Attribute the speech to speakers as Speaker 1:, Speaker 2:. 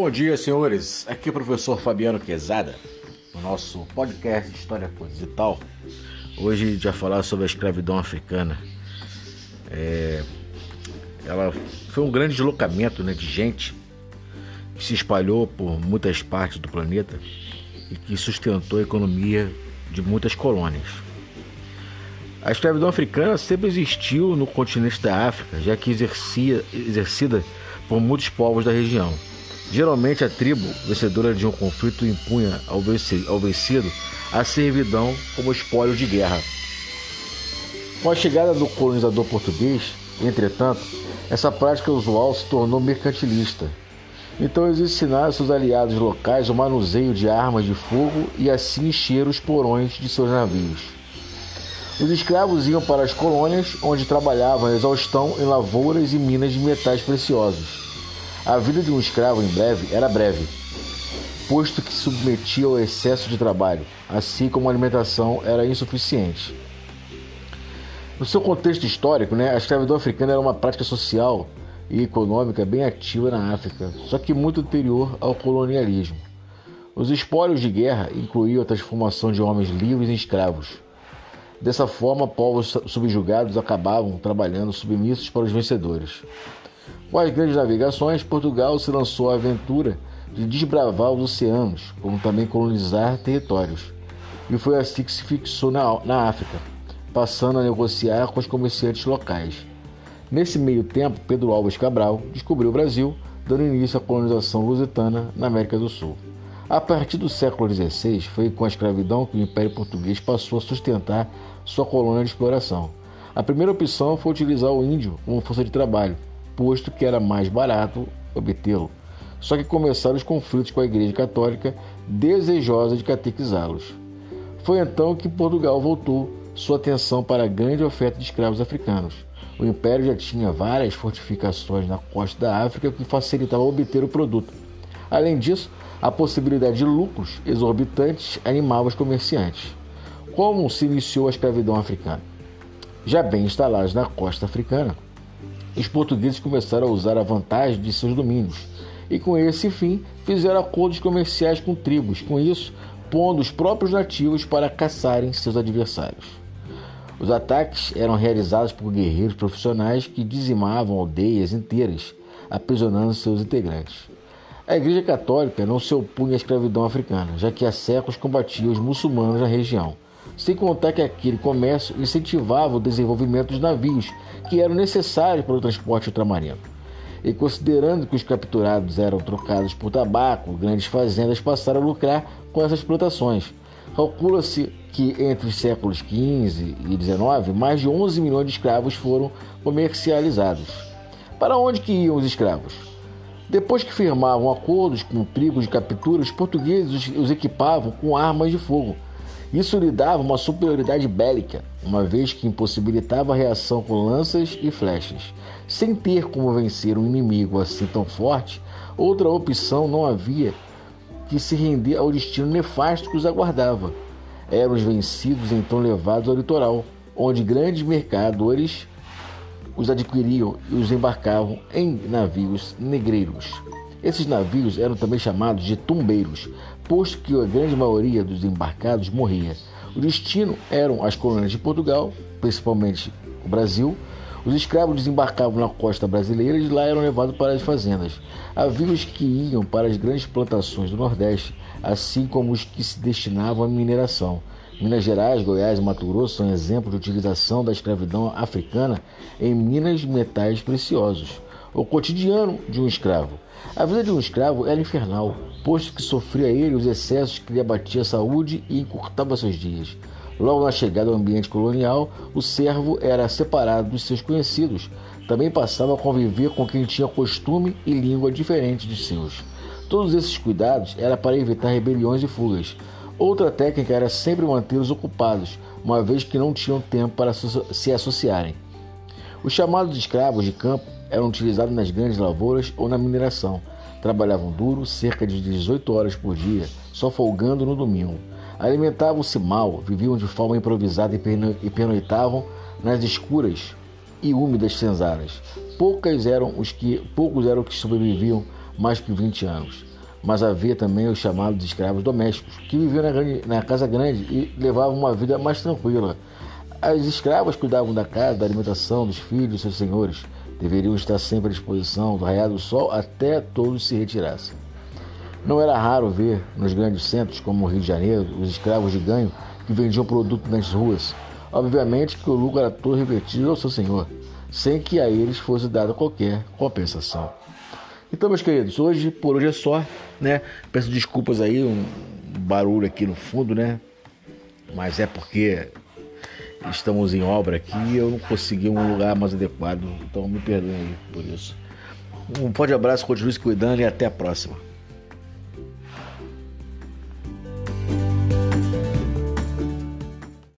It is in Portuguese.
Speaker 1: Bom dia, senhores. Aqui é o professor Fabiano Quezada, no nosso podcast História Coisas e Tal. Hoje a gente vai falar sobre a escravidão africana. É... Ela foi um grande deslocamento né, de gente que se espalhou por muitas partes do planeta e que sustentou a economia de muitas colônias. A escravidão africana sempre existiu no continente da África, já que exercia, exercida por muitos povos da região. Geralmente, a tribo vencedora de um conflito impunha ao vencido a servidão como espólio de guerra. Com a chegada do colonizador português, entretanto, essa prática usual se tornou mercantilista. Então eles ensinaram seus aliados locais o manuseio de armas de fogo e assim encher os porões de seus navios. Os escravos iam para as colônias, onde trabalhavam a exaustão em lavouras e minas de metais preciosos. A vida de um escravo em breve era breve, posto que submetia ao excesso de trabalho, assim como a alimentação era insuficiente. No seu contexto histórico, né, a escravidão africana era uma prática social e econômica bem ativa na África, só que muito anterior ao colonialismo. Os espólios de guerra incluíam a transformação de homens livres em escravos. Dessa forma, povos subjugados acabavam trabalhando submissos para os vencedores. Com as grandes navegações, Portugal se lançou à aventura de desbravar os oceanos, como também colonizar territórios. E foi assim que se fixou na, na África, passando a negociar com os comerciantes locais. Nesse meio tempo, Pedro Alves Cabral descobriu o Brasil, dando início à colonização lusitana na América do Sul. A partir do século XVI, foi com a escravidão que o Império Português passou a sustentar sua colônia de exploração. A primeira opção foi utilizar o índio como força de trabalho, posto que era mais barato obtê-lo. Só que começaram os conflitos com a Igreja Católica, desejosa de catequizá-los. Foi então que Portugal voltou sua atenção para a grande oferta de escravos africanos. O império já tinha várias fortificações na costa da África que facilitava obter o produto. Além disso, a possibilidade de lucros exorbitantes animava os comerciantes. Como se iniciou a escravidão africana? Já bem instalados na costa africana, os portugueses começaram a usar a vantagem de seus domínios e, com esse fim, fizeram acordos comerciais com tribos, com isso, pondo os próprios nativos para caçarem seus adversários. Os ataques eram realizados por guerreiros profissionais que dizimavam aldeias inteiras, aprisionando seus integrantes. A Igreja Católica não se opunha à escravidão africana, já que há séculos combatia os muçulmanos na região sem contar que aquele comércio incentivava o desenvolvimento dos navios, que eram necessários para o transporte ultramarino. E considerando que os capturados eram trocados por tabaco, grandes fazendas passaram a lucrar com essas plantações. Calcula-se que entre os séculos XV e XIX, mais de 11 milhões de escravos foram comercializados. Para onde que iam os escravos? Depois que firmavam acordos com tribos de captura, os portugueses os equipavam com armas de fogo isso lhe dava uma superioridade bélica, uma vez que impossibilitava a reação com lanças e flechas. Sem ter como vencer um inimigo assim tão forte, outra opção não havia que se render ao destino nefasto que os aguardava. Eram os vencidos então levados ao litoral, onde grandes mercadores os adquiriam e os embarcavam em navios negreiros. Esses navios eram também chamados de tumbeiros, posto que a grande maioria dos embarcados morria. O destino eram as colônias de Portugal, principalmente o Brasil. Os escravos desembarcavam na costa brasileira e de lá eram levados para as fazendas. Havia os que iam para as grandes plantações do Nordeste, assim como os que se destinavam à mineração. Minas Gerais, Goiás e Mato Grosso são exemplos de utilização da escravidão africana em minas de metais preciosos. O cotidiano de um escravo. A vida de um escravo era infernal, posto que sofria ele os excessos que lhe abatia a saúde e encurtava seus dias. Logo na chegada ao ambiente colonial, o servo era separado dos seus conhecidos. Também passava a conviver com quem tinha costume e língua diferentes de seus. Todos esses cuidados era para evitar rebeliões e fugas. Outra técnica era sempre mantê-los ocupados, uma vez que não tinham tempo para se associarem. Os chamados escravos de campo eram utilizados nas grandes lavouras ou na mineração. Trabalhavam duro, cerca de 18 horas por dia, só folgando no domingo. Alimentavam-se mal, viviam de forma improvisada e pernoitavam nas escuras e úmidas senzaras. Poucas eram os que, poucos eram os que sobreviviam mais que 20 anos. Mas havia também os chamados escravos domésticos, que viviam na, na casa grande e levavam uma vida mais tranquila. As escravas cuidavam da casa, da alimentação dos filhos de seus senhores. Deveriam estar sempre à disposição do raiar do sol até todos se retirassem. Não era raro ver nos grandes centros, como o Rio de Janeiro, os escravos de ganho que vendiam produto nas ruas. Obviamente que o lucro era todo revertido ao seu senhor, sem que a eles fosse dada qualquer compensação. Então, meus queridos, hoje por hoje é só, né? Peço desculpas aí, um barulho aqui no fundo, né? Mas é porque estamos em obra aqui eu não consegui um lugar mais adequado. Então me perdoem por isso. Um forte abraço, continue se cuidando e até a próxima.